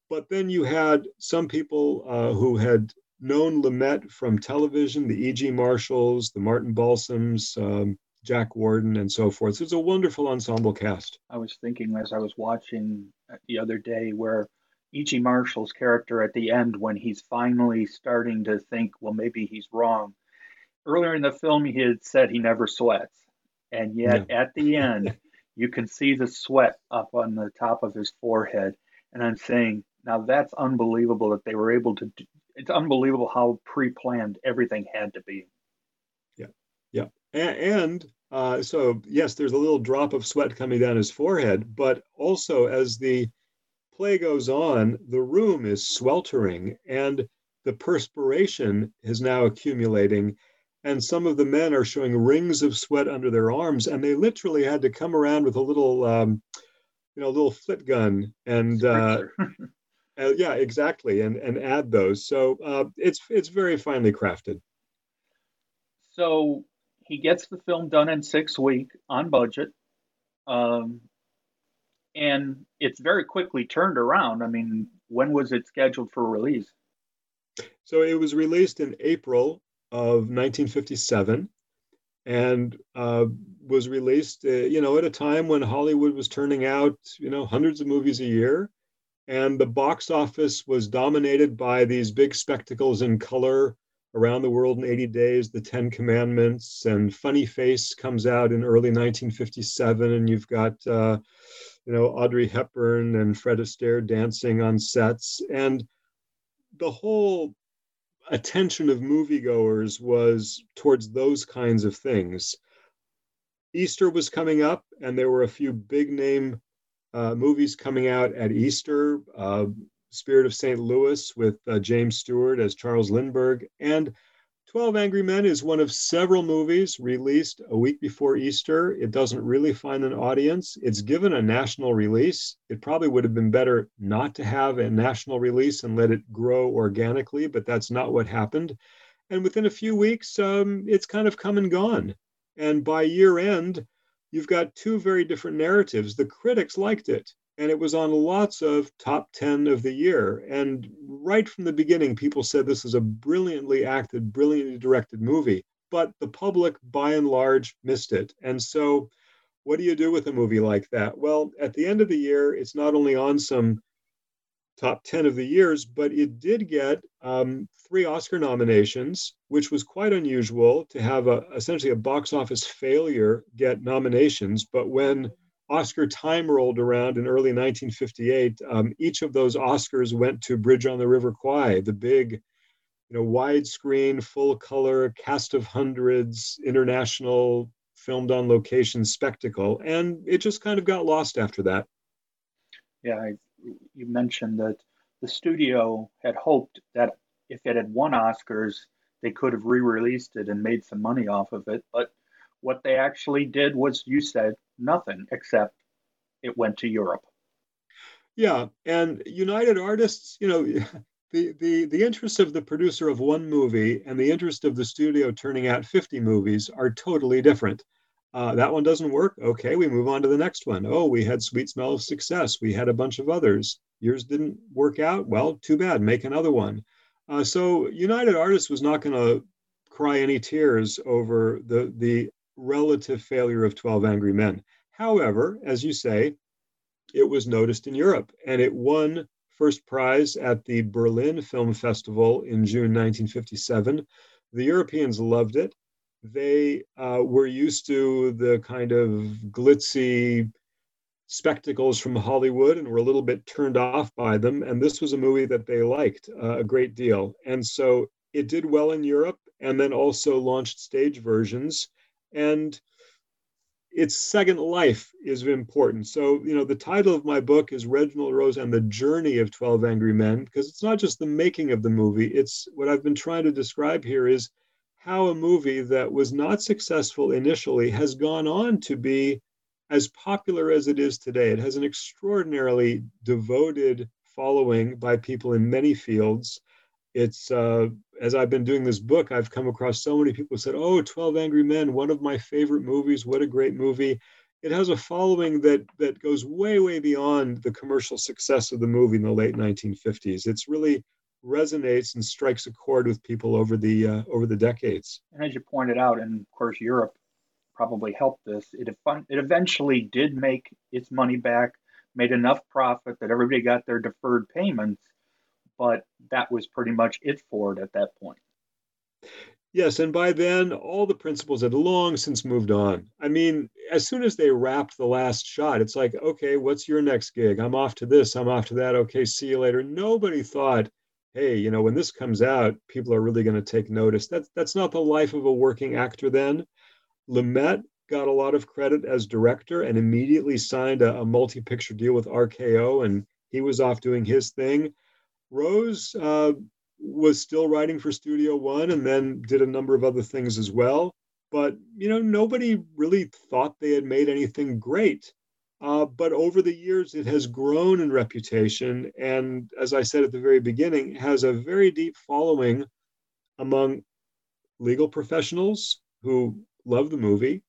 But then you had some people uh, who had known Lumet from television, the E.G. Marshalls, the Martin Balsams, um, Jack Warden, and so forth. So it's a wonderful ensemble cast. I was thinking as I was watching the other day where E.G. Marshall's character at the end, when he's finally starting to think, well, maybe he's wrong. Earlier in the film, he had said he never sweats. And yet yeah. at the end, you can see the sweat up on the top of his forehead. And I'm saying, now that's unbelievable that they were able to it's unbelievable how pre-planned everything had to be. Yeah, yeah, and, and uh, so yes, there's a little drop of sweat coming down his forehead, but also as the play goes on, the room is sweltering and the perspiration is now accumulating. And some of the men are showing rings of sweat under their arms, and they literally had to come around with a little, um, you know, little flit gun and uh, Uh, yeah, exactly, and and add those. So uh, it's it's very finely crafted. So he gets the film done in six weeks on budget, um, and it's very quickly turned around. I mean, when was it scheduled for release? So it was released in April of 1957 and uh, was released, uh, you know, at a time when Hollywood was turning out, you know, hundreds of movies a year and the box office was dominated by these big spectacles in color around the world in 80 days the 10 commandments and funny face comes out in early 1957 and you've got uh, you know audrey hepburn and fred astaire dancing on sets. And the whole attention of moviegoers was towards those kinds of things. Easter was coming up and there were a few big name uh, movies coming out at Easter uh, Spirit of St. Louis with uh, James Stewart as Charles Lindbergh. And 12 Angry Men is one of several movies released a week before Easter. It doesn't really find an audience. It's given a national release. It probably would have been better not to have a national release and let it grow organically, but that's not what happened. And within a few weeks, um, it's kind of come and gone. And by year end, you've got two very different narratives. The critics liked it, and it was on lots of top 10 of the year. And right from the beginning, people said this is a brilliantly acted, brilliantly directed movie. But the public, by and large, missed it. And so, what do you do with a movie like that? Well, at the end of the year, it's not only on some top 10 of the years, but it did get um, three Oscar nominations, which was quite unusual to have a, essentially a box office failure get nominations. But when Oscar time rolled around in early 1958, um, each of those Oscars went to Bridge on the River Kwai, the big, you know, widescreen, full color, cast of hundreds, international, filmed on location spectacle, and it just kind of got lost after that. Yeah, I you mentioned that the studio had hoped that if it had won Oscars, they could have re-released it and made some money off of it. But what they actually did was, you said, nothing except it went to Europe. Yeah, and United Artists, you know, the the the interest of the producer of one movie and the interest of the studio turning out 50 movies are totally different. Uh, that one doesn't work. Okay, we move on to the next one. Oh, we had Sweet Smell of Success. We had a bunch of others. Yours didn't work out. Well, too bad. Make another one. Uh, so United Artists was not going to cry any tears over the the relative failure of 12 Angry Men. However, as you say, it was noticed in Europe and it won first prize at the Berlin Film Festival in June 1957. The Europeans loved it they uh, were used to the kind of glitzy spectacles from Hollywood and were a little bit turned off by them. And this was a movie that they liked uh, a great deal. And so it did well in Europe and then also launched stage versions. And its second life is important. So, you know, the title of my book is Reginald Rose and the Journey of 12 Angry Men, because it's not just the making of the movie. It's what I've been trying to describe here is how a movie that was not successful initially has gone on to be as popular as it is today. It has an extraordinarily devoted following by people in many fields. It's uh, as I've been doing this book, I've come across so many people who said, "Oh, 12 Angry Men, one of my favorite movies. What a great movie!" It has a following that that goes way, way beyond the commercial success of the movie in the late 1950s. It's really resonates and strikes a chord with people over the uh, over the decades. And as you pointed out, and of course Europe probably helped this. It it eventually did make its money back, made enough profit that everybody got their deferred payments, but that was pretty much it for it at that point. Yes, and by then all the principals had long since moved on. I mean, as soon as they wrapped the last shot, it's like, okay, what's your next gig? I'm off to this, I'm off to that. Okay, see you later. Nobody thought hey, you know, when this comes out, people are really going to take notice. That's that's not the life of a working actor then. Lumet got a lot of credit as director and immediately signed a, a multi-picture deal with RKO, and he was off doing his thing. Rose uh, was still writing for Studio One, and then did a number of other things as well. But you know, nobody really thought they had made anything great. Uh, but over the years, it has grown in reputation. And as I said at the very beginning, has a very deep following among legal professionals who love the movie,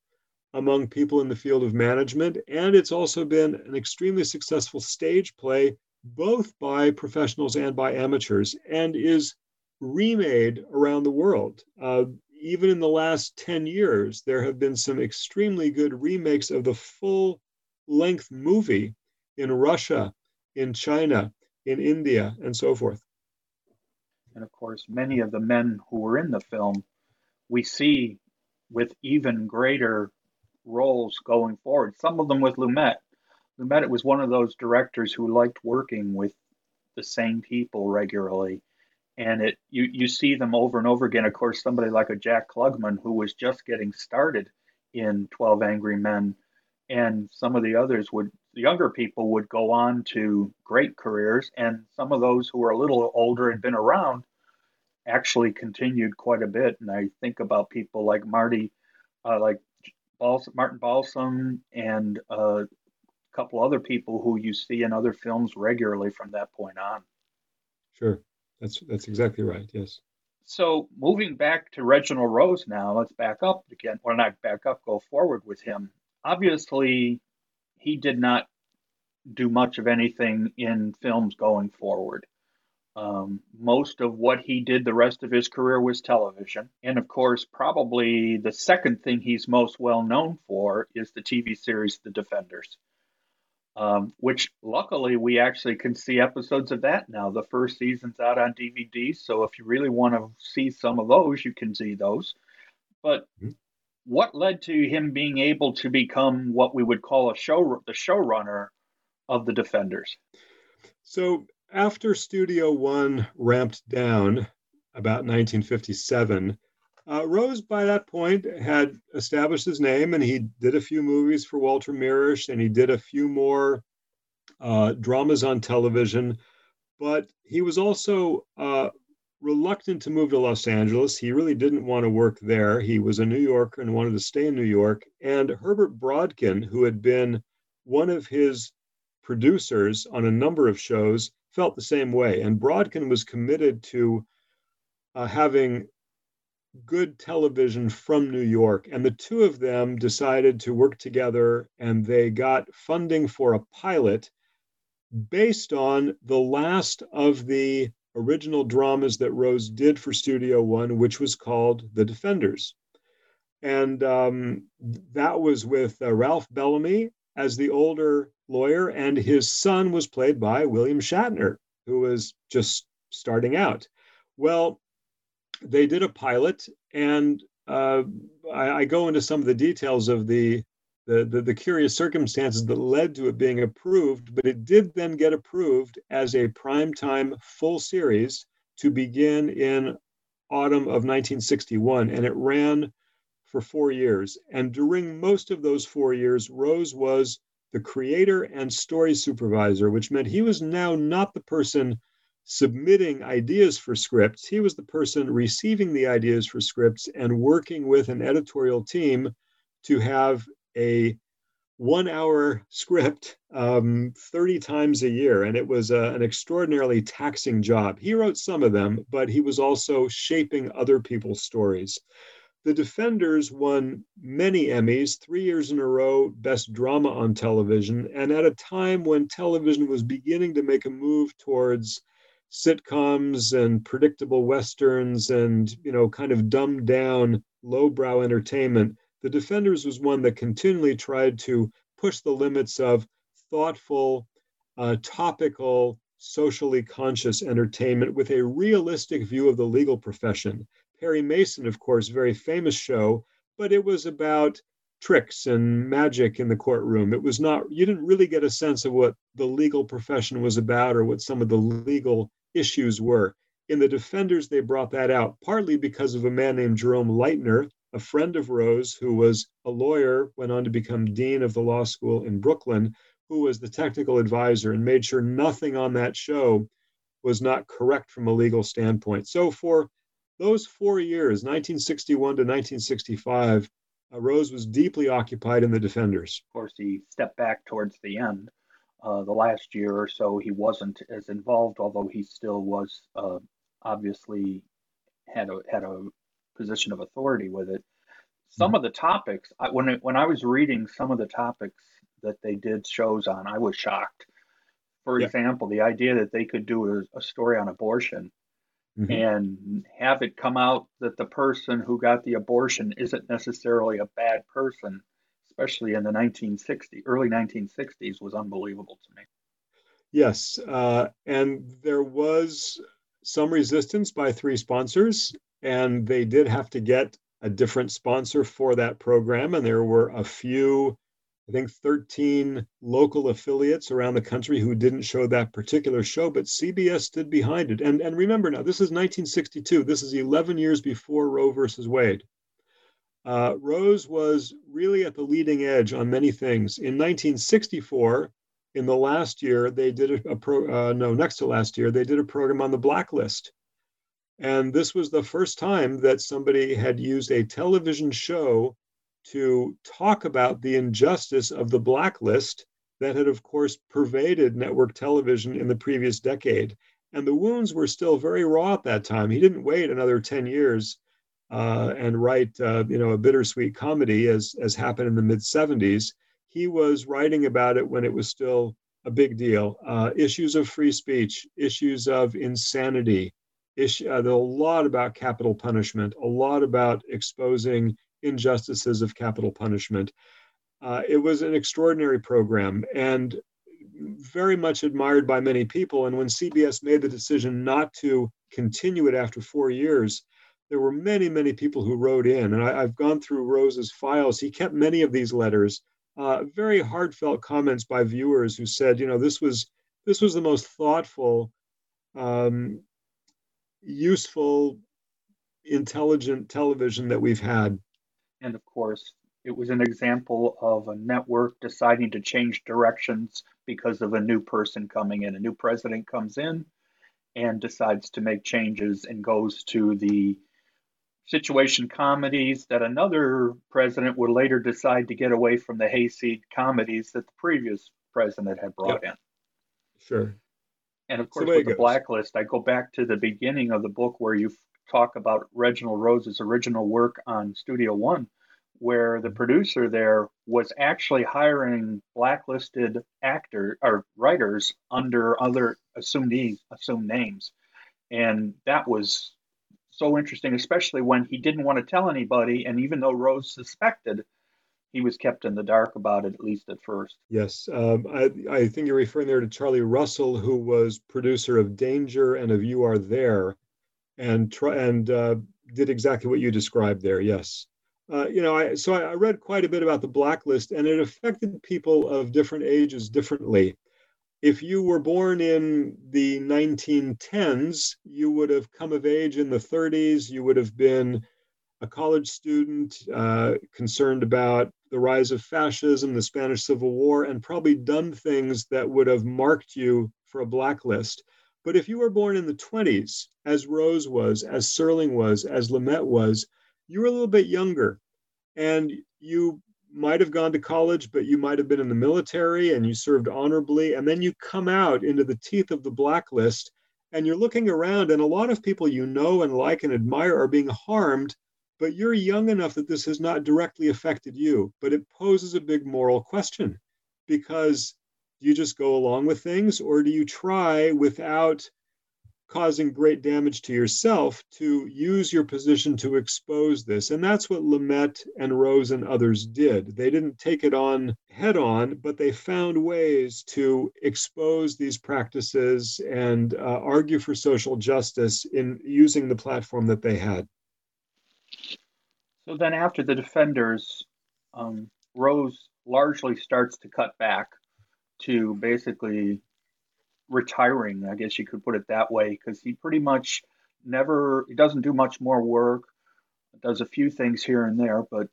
among people in the field of management. And it's also been an extremely successful stage play, both by professionals and by amateurs, and is remade around the world. Uh, even in the last 10 years, there have been some extremely good remakes of the full length movie in Russia, in China, in India, and so forth. And of course, many of the men who were in the film we see with even greater roles going forward, some of them with Lumet. Lumet was one of those directors who liked working with the same people regularly. And it you, you see them over and over again. Of course, somebody like a Jack Klugman who was just getting started in 12 Angry Men and some of the others would the younger people would go on to great careers and some of those who were a little older and been around actually continued quite a bit. And i think about people like marty uh, like Balsam, martin balsam and uh, a couple other people who you see in other films regularly from that point on. Sure. That's that's exactly right. Yes. So moving back to reginald rose now let's back up again. Or not back up go forward with him obviously, he did not do much of anything in films going forward. Um, most of what he did the rest of his career was television. And of course, probably the second thing he's most well known for is the TV series The Defenders, um, which luckily we actually can see episodes of that now. The first season's out on DVD. So if you really want to see some of those, you can see those. But mm-hmm. What led to him being able to become what we would call a show, the showrunner of The Defenders? So after Studio One ramped down about 1957, uh, Rose by that point had established his name and he did a few movies for Walter Mirisch and he did a few more uh, dramas on television. But he was also uh, reluctant to move to Los Angeles. He really didn't want to work there. He was a New Yorker and wanted to stay in New York. And Herbert Brodkin, who had been one of his producers on a number of shows, felt the same way. And Brodkin was committed to uh, having good television from New York. And the two of them decided to work together and they got funding for a pilot based on the last of the original dramas that Rose did for Studio One, which was called The Defenders. And um, that was with uh, Ralph Bellamy as the older lawyer, and his son was played by William Shatner, who was just starting out. Well, they did a pilot, and uh, I, I, go into some of the details of the, the, the the curious circumstances that led to it being approved, but it did then get approved as a primetime full series to begin in autumn of 1961, and it ran for four years. And during most of those four years, Rose was the creator and story supervisor, which meant he was now not the person submitting ideas for scripts. He was the person receiving the ideas for scripts and working with an editorial team to have a one hour script um, 30 times a year. And it was uh, an extraordinarily taxing job. He wrote some of them, but he was also shaping other people's stories. The Defenders won many Emmys, three years in a row, Best Drama on Television, and at a time when television was beginning to make a move towards sitcoms and predictable westerns and you know kind of dumbed down lowbrow entertainment the defenders was one that continually tried to push the limits of thoughtful uh, topical socially conscious entertainment with a realistic view of the legal profession Perry Mason, of course, very famous show, but it was about tricks and magic in the courtroom. It was not, you didn't really get a sense of what the legal profession was about or what some of the legal issues were. In the Defenders, they brought that out, partly because of a man named Jerome Leitner, a friend of Rose, who was a lawyer, went on to become dean of the law school in Brooklyn, who was the technical advisor and made sure nothing on that show was not correct from a legal standpoint. So, for those four years, 1961 to 1965, uh, Rose was deeply occupied in the Defenders. Of course, he stepped back towards the end. Uh, the last year or so, he wasn't as involved, although he still was uh, obviously had a had a position of authority with it. Some mm-hmm. of the topics, I, when it, when I was reading some of the topics that they did shows on, I was shocked. For yeah. example, the idea that they could do a, a story on abortion mm-hmm. and have it come out that the person who got the abortion isn't necessarily a bad person, especially in the 1960s, early 1960s, was unbelievable to me. Yes, uh, and there was some resistance by three sponsors, and they did have to get a different sponsor for that program, and there were a few I think 13 local affiliates around the country who didn't show that particular show, but CBS stood behind it. And, and remember now, this is 1962. This is 11 years before Roe versus Wade. Uh, Rose was really at the leading edge on many things. In 1964, in the last year, they did a, pro, uh, no, next to last year, they did a program on the blacklist. And this was the first time that somebody had used a television show to talk about the injustice of the blacklist that had, of course, pervaded network television in the previous decade. And the wounds were still very raw at that time. He didn't wait another 10 years uh, and write, uh, you know, a bittersweet comedy as as happened in the mid '70s. He was writing about it when it was still a big deal. Uh, issues of free speech, issues of insanity, issue, uh, a lot about capital punishment, a lot about exposing injustices of capital punishment. Uh, it was an extraordinary program and very much admired by many people. And when CBS made the decision not to continue it after four years, there were many, many people who wrote in. And I, have gone through Rose's files. He kept many of these letters, uh, very heartfelt comments by viewers who said, you know, this was this was the most thoughtful, um, useful, intelligent television that we've had. And of course, it was an example of a network deciding to change directions because of a new person coming in. A new president comes in and decides to make changes and goes to the situation comedies that another president would later decide to get away from the hayseed comedies that the previous president had brought yep. in. Sure. And of course, with the blacklist, I go back to the beginning of the book where you talk about Reginald Rose's original work on Studio One where the producer there was actually hiring blacklisted actors or writers under other assumed assumed names, and that was so interesting, especially when he didn't want to tell anybody, and even though Rose suspected, he was kept in the dark about it at least at first. Yes, um, I, I think you're referring there to Charlie Russell, who was producer of Danger and of You Are There, and and uh, did exactly what you described there. Yes uh, you know, I, so I read quite a bit about the blacklist, and it affected people of different ages differently. If you were born in the 1910s, you would have come of age in the 30s. You would have been a college student, uh, concerned about the rise of fascism, the Spanish Civil War, and probably done things that would have marked you for a blacklist. But if you were born in the 20s, as Rose was, as Serling was, as Lumet was, you were a little bit younger and you might have gone to college, but you might have been in the military and you served honorably. And then you come out into the teeth of the blacklist and you're looking around, and a lot of people you know and like and admire are being harmed, but you're young enough that this has not directly affected you. But it poses a big moral question because you just go along with things or do you try without causing great damage to yourself to use your position to expose this. And that's what Lumet and Rose and others did. They didn't take it on head on, but they found ways to expose these practices and uh, argue for social justice in using the platform that they had. So then, after the defenders, um, Rose largely starts to cut back to basically retiring, I guess you could put it that way, because he pretty much never he doesn't do much more work, does a few things here and there, but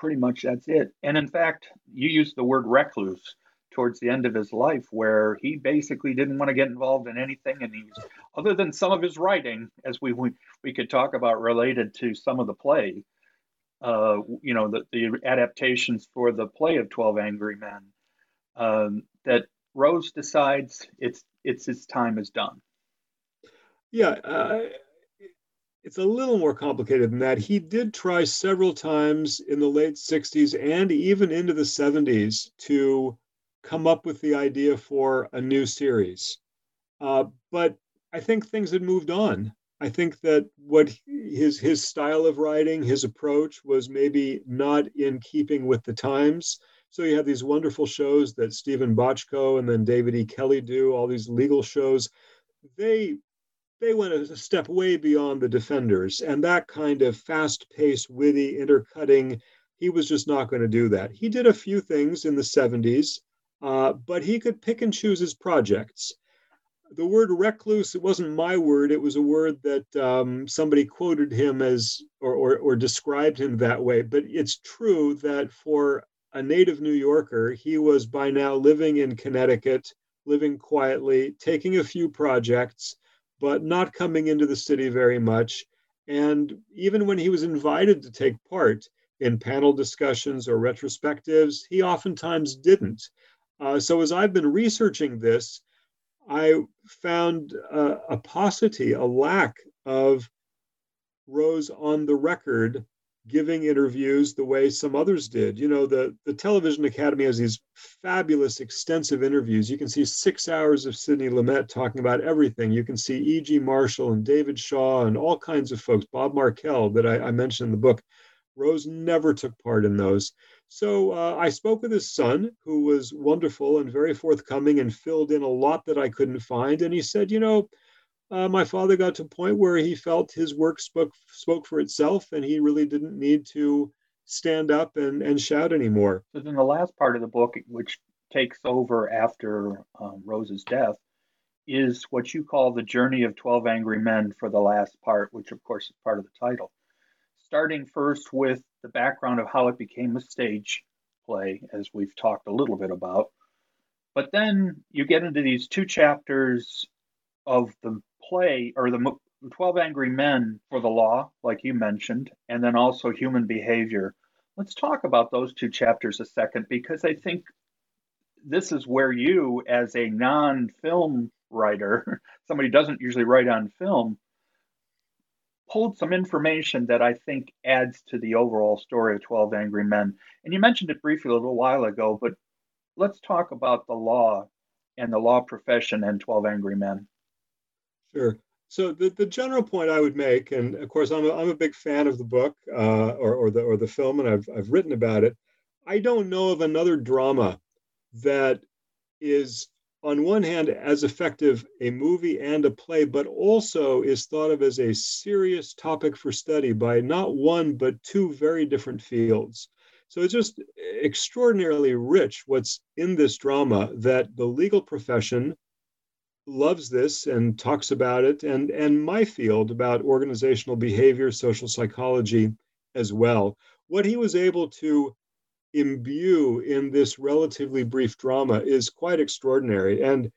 pretty much that's it. And in fact, you used the word recluse towards the end of his life, where he basically didn't want to get involved in anything, and he's other than some of his writing, as we we, we could talk about related to some of the play. Uh, you know, the, the adaptations for the play of Twelve Angry Men. Um, that Rose decides it's it's his time is done. Yeah, uh, it's a little more complicated than that. He did try several times in the late 60s and even into the 70s to come up with the idea for a new series. Uh, but I think things had moved on. I think that what his his style of writing, his approach was maybe not in keeping with the times. So you have these wonderful shows that Steven Bochco and then David E. Kelley do, all these legal shows. They they went a step way beyond the defenders, and that kind of fast-paced, witty, intercutting. He was just not going to do that. He did a few things in the 70s, uh, but he could pick and choose his projects. The word recluse, it wasn't my word. It was a word that um, somebody quoted him as or, or, or described him that way. But it's true that for a native New Yorker, he was by now living in Connecticut, living quietly, taking a few projects, but not coming into the city very much. And even when he was invited to take part in panel discussions or retrospectives, he oftentimes didn't. Uh, so as I've been researching this, I found a paucity, a lack of Rose on the record giving interviews the way some others did. You know, the, the Television Academy has these fabulous, extensive interviews. You can see six hours of Sidney Lumet talking about everything. You can see E.G. Marshall and David Shaw and all kinds of folks, Bob Markel, that I, I mentioned in the book. Rose never took part in those. So uh, I spoke with his son, who was wonderful and very forthcoming and filled in a lot that I couldn't find. And he said, You know, uh, my father got to a point where he felt his work spoke spoke for itself, and he really didn't need to stand up and, and shout anymore. So then the last part of the book, which takes over after um, Rose's death, is what you call the journey of 12 angry men for the last part, which of course is part of the title. Starting first with the background of how it became a stage play, as we've talked a little bit about. But then you get into these two chapters of the play or the 12 Angry Men for the Law, like you mentioned, and then also Human Behavior. Let's talk about those two chapters a second because I think this is where you, as a non film writer, somebody doesn't usually write on film, pulled some information that I think adds to the overall story of 12 Angry Men. And you mentioned it briefly a little while ago, but let's talk about the law and the law profession and 12 Angry Men. Sure. So the, the general point I would make, and of course I'm a, I'm a big fan of the book uh, or, or the or the film, and I've I've written about it. I don't know of another drama that is on one hand as effective a movie and a play, but also is thought of as a serious topic for study by not one but two very different fields. So it's just extraordinarily rich what's in this drama that the legal profession loves this and talks about it, and, and my field about organizational behavior, social psychology as well. What he was able to imbue in this relatively brief drama is quite extraordinary. And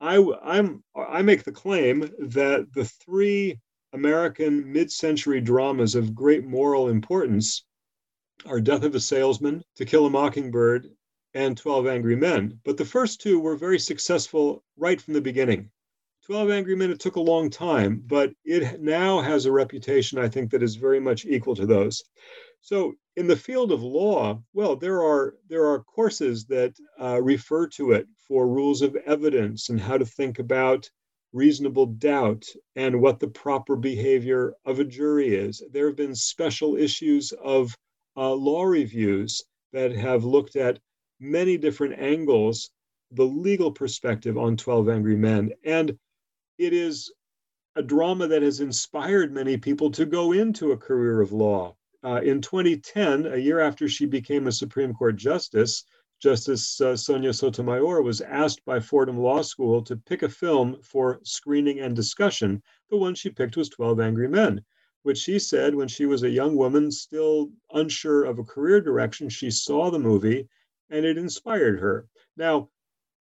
I, I'm, I make the claim that the three American mid century dramas of great moral importance are Death of a Salesman, To Kill a Mockingbird, and 12 Angry Men. But the first two were very successful right from the beginning. 12 Angry Men, it took a long time, but it now has a reputation, I think, that is very much equal to those. So, in the field of law, well, there are there are courses that uh, refer to it for rules of evidence and how to think about reasonable doubt and what the proper behavior of a jury is. There have been special issues of uh, law reviews that have looked at many different angles, the legal perspective on 12 Angry Men. And it is a drama that has inspired many people to go into a career of law. Uh, in 2010, a year after she became a Supreme Court justice, Justice uh, Sonia Sotomayor was asked by Fordham Law School to pick a film for screening and discussion. The one she picked was 12 Angry Men, which she said when she was a young woman, still unsure of a career direction, she saw the movie and it inspired her. Now,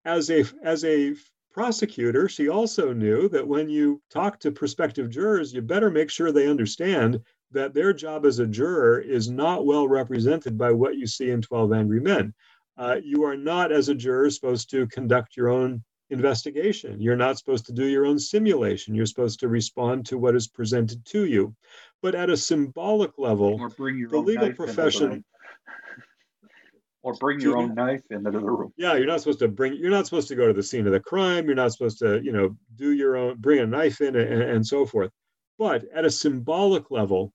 as a as a prosecutor, she also knew that when you talk to prospective jurors, you better make sure they understand that their job as a juror is not well represented by what you see in 12 Angry Men. Uh, you are not, as a juror, supposed to conduct your own investigation. You're not supposed to do your own simulation. You're supposed to respond to what is presented to you. But at a symbolic level, the legal profession or bring your own knife into the room. Yeah, you're not supposed to bring. You're not supposed to go to the scene of the crime. You're not supposed to, you know, do your own, bring a knife in, and, and so forth. But at a symbolic level,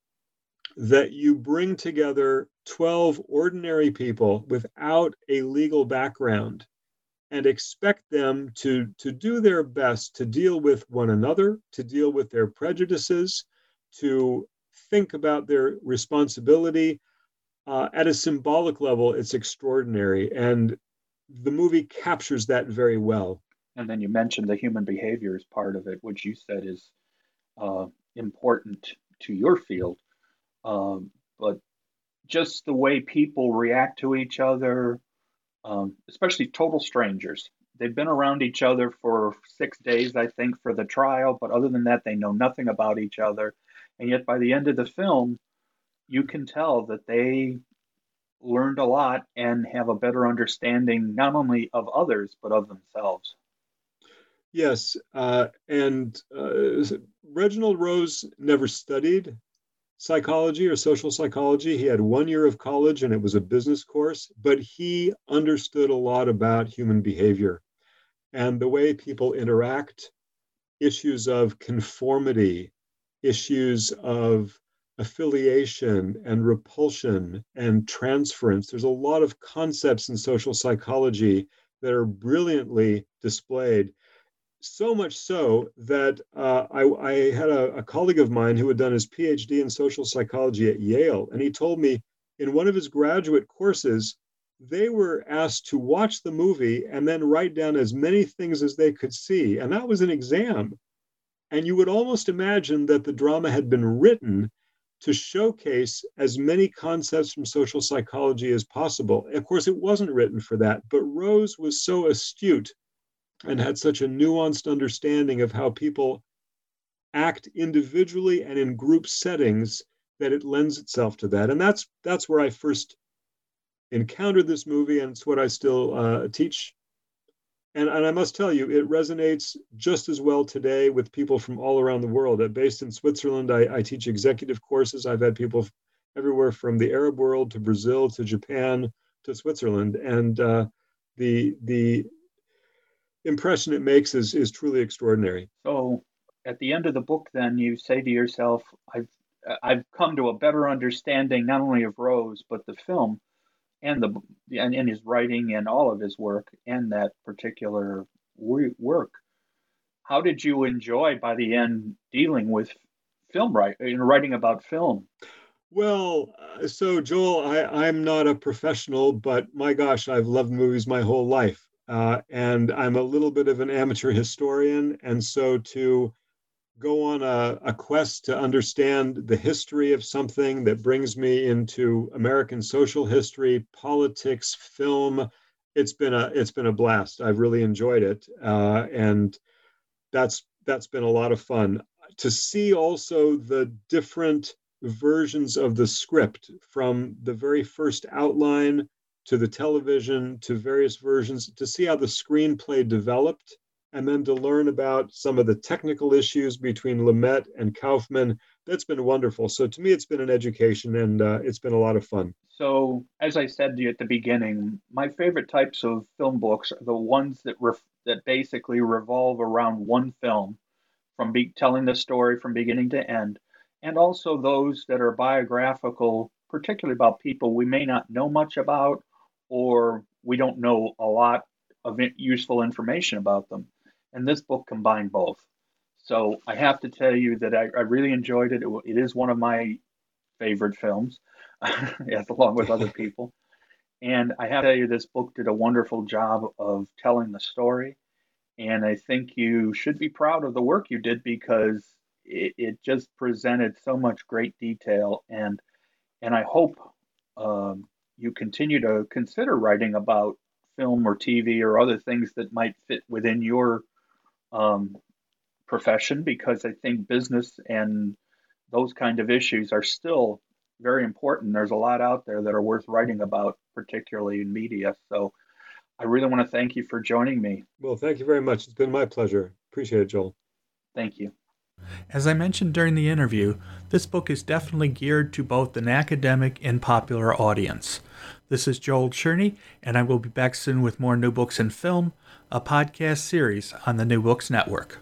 that you bring together 12 ordinary people without a legal background and expect them to, to do their best to deal with one another, to deal with their prejudices, to think about their responsibility, uh, at a symbolic level, it's extraordinary. And the movie captures that very well. And then you mentioned the human behavior as part of it, which you said is uh, important to your field. Um, but just the way people react to each other, um, especially total strangers. They've been around each other for six days, I think, for the trial, but other than that, they know nothing about each other. And yet, by the end of the film, you can tell that they learned a lot and have a better understanding not only of others but of themselves. Yes, uh, and uh, Reginald Rose never studied psychology or social psychology. He had one year of college and it was a business course, but he understood a lot about human behavior and the way people interact, issues of conformity, issues of affiliation and repulsion and transference. There's a lot of concepts in social psychology that are brilliantly displayed. So much so that uh, I, I, had a, a colleague of mine who had done his PhD in social psychology at Yale, and he told me in one of his graduate courses, they were asked to watch the movie and then write down as many things as they could see. And that was an exam. And you would almost imagine that the drama had been written to showcase as many concepts from social psychology as possible. Of course, it wasn't written for that, but Rose was so astute and had such a nuanced understanding of how people act individually and in group settings that it lends itself to that. And that's that's where I first encountered this movie, and it's what I still uh, teach and, and I must tell you, it resonates just as well today with people from all around the world. Uh, based in Switzerland, I, I teach executive courses. I've had people everywhere from the Arab world to Brazil to Japan to Switzerland, and uh, the the impression it makes is is truly extraordinary. So, at the end of the book, then you say to yourself, "I've I've come to a better understanding not only of Rose but the film." and the and in his writing and all of his work and that particular work. How did you enjoy by the end dealing with film writing, writing about film? Well, uh, so Joel, I, I'm not a professional, but my gosh, I've loved movies my whole life. Uh, and I'm a little bit of an amateur historian. And so to go on a, a, quest to understand the history of something that brings me into American social history, politics, film. It's been a it's been a blast. I've really enjoyed it, uh, and that's that's been a lot of fun to see also the different versions of the script from the very first outline to the television to various versions to see how the screenplay developed and then to learn about some of the technical issues between Lumet and Kaufman. That's been wonderful. So to me, it's been an education and uh, it's been a lot of fun. So, as I said to you at the beginning, my favorite types of film books are the ones that ref- that basically revolve around one film, from be- telling the story from beginning to end, and also those that are biographical, particularly about people we may not know much about or we don't know a lot of useful information about them and this book combined both. So I have to tell you that I, I really enjoyed it. it. it. is one of my favorite films, yes, along with other people. And I have to tell you, this book did a wonderful job of telling the story. And I think you should be proud of the work you did because it, it just presented so much great detail. And and I hope um, you continue to consider writing about film or TV or other things that might fit within your um, profession because I think business and those kind of issues are still very important. There's a lot out there that are worth writing about, particularly in media. So I really want to thank you for joining me. Well, thank you very much. It's been my pleasure. Appreciate it, Joel. Thank you. As I mentioned during the interview, this book is definitely geared to both an academic and popular audience. This is Joel Cherney, and I will be back soon with more new books and film, a podcast series on the New Books Network.